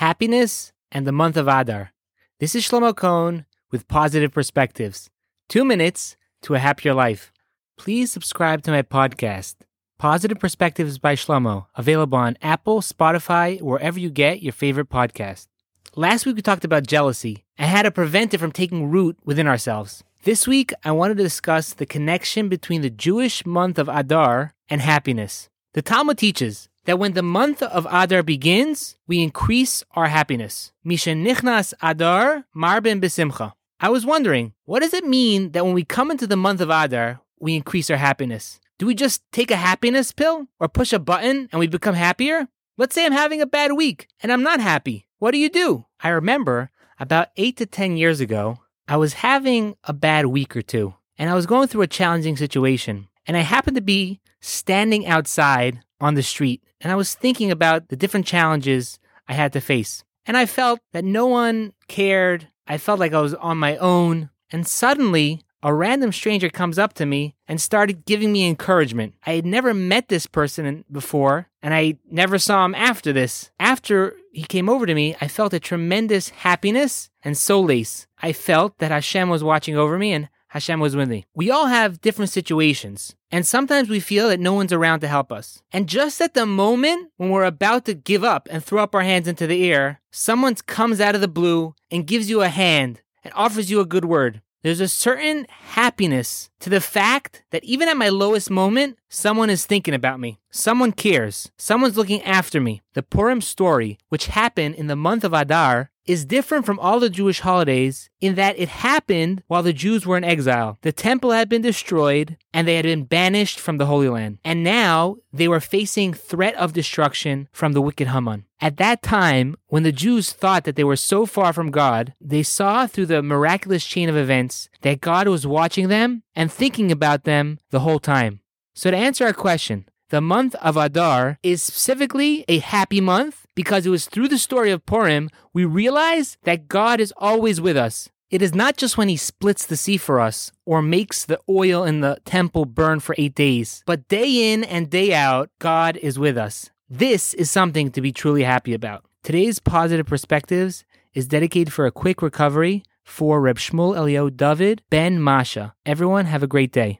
happiness, and the month of Adar. This is Shlomo Cohn with Positive Perspectives. Two minutes to a happier life. Please subscribe to my podcast, Positive Perspectives by Shlomo, available on Apple, Spotify, wherever you get your favorite podcast. Last week we talked about jealousy and how to prevent it from taking root within ourselves. This week I wanted to discuss the connection between the Jewish month of Adar and happiness. The Talmud teaches that when the month of Adar begins, we increase our happiness. Misha nichnas Adar marben besimcha. I was wondering, what does it mean that when we come into the month of Adar, we increase our happiness? Do we just take a happiness pill or push a button and we become happier? Let's say I'm having a bad week and I'm not happy. What do you do? I remember about eight to 10 years ago, I was having a bad week or two and I was going through a challenging situation. And I happened to be standing outside on the street and I was thinking about the different challenges I had to face. And I felt that no one cared. I felt like I was on my own. And suddenly, a random stranger comes up to me and started giving me encouragement. I had never met this person before, and I never saw him after this. After he came over to me, I felt a tremendous happiness and solace. I felt that Hashem was watching over me and Hashem was with me. We all have different situations, and sometimes we feel that no one's around to help us. And just at the moment when we're about to give up and throw up our hands into the air, someone comes out of the blue and gives you a hand and offers you a good word. There's a certain happiness to the fact that even at my lowest moment, someone is thinking about me. Someone cares. Someone's looking after me. The Purim story, which happened in the month of Adar, is different from all the Jewish holidays in that it happened while the Jews were in exile. The temple had been destroyed and they had been banished from the Holy Land. And now they were facing threat of destruction from the wicked Haman. At that time, when the Jews thought that they were so far from God, they saw through the miraculous chain of events that God was watching them and thinking about them the whole time. So to answer our question, the month of Adar is specifically a happy month because it was through the story of Purim we realize that God is always with us. It is not just when he splits the sea for us or makes the oil in the temple burn for eight days, but day in and day out, God is with us. This is something to be truly happy about. Today's positive perspectives is dedicated for a quick recovery for Reb Shmuel Elio David Ben Masha. Everyone have a great day.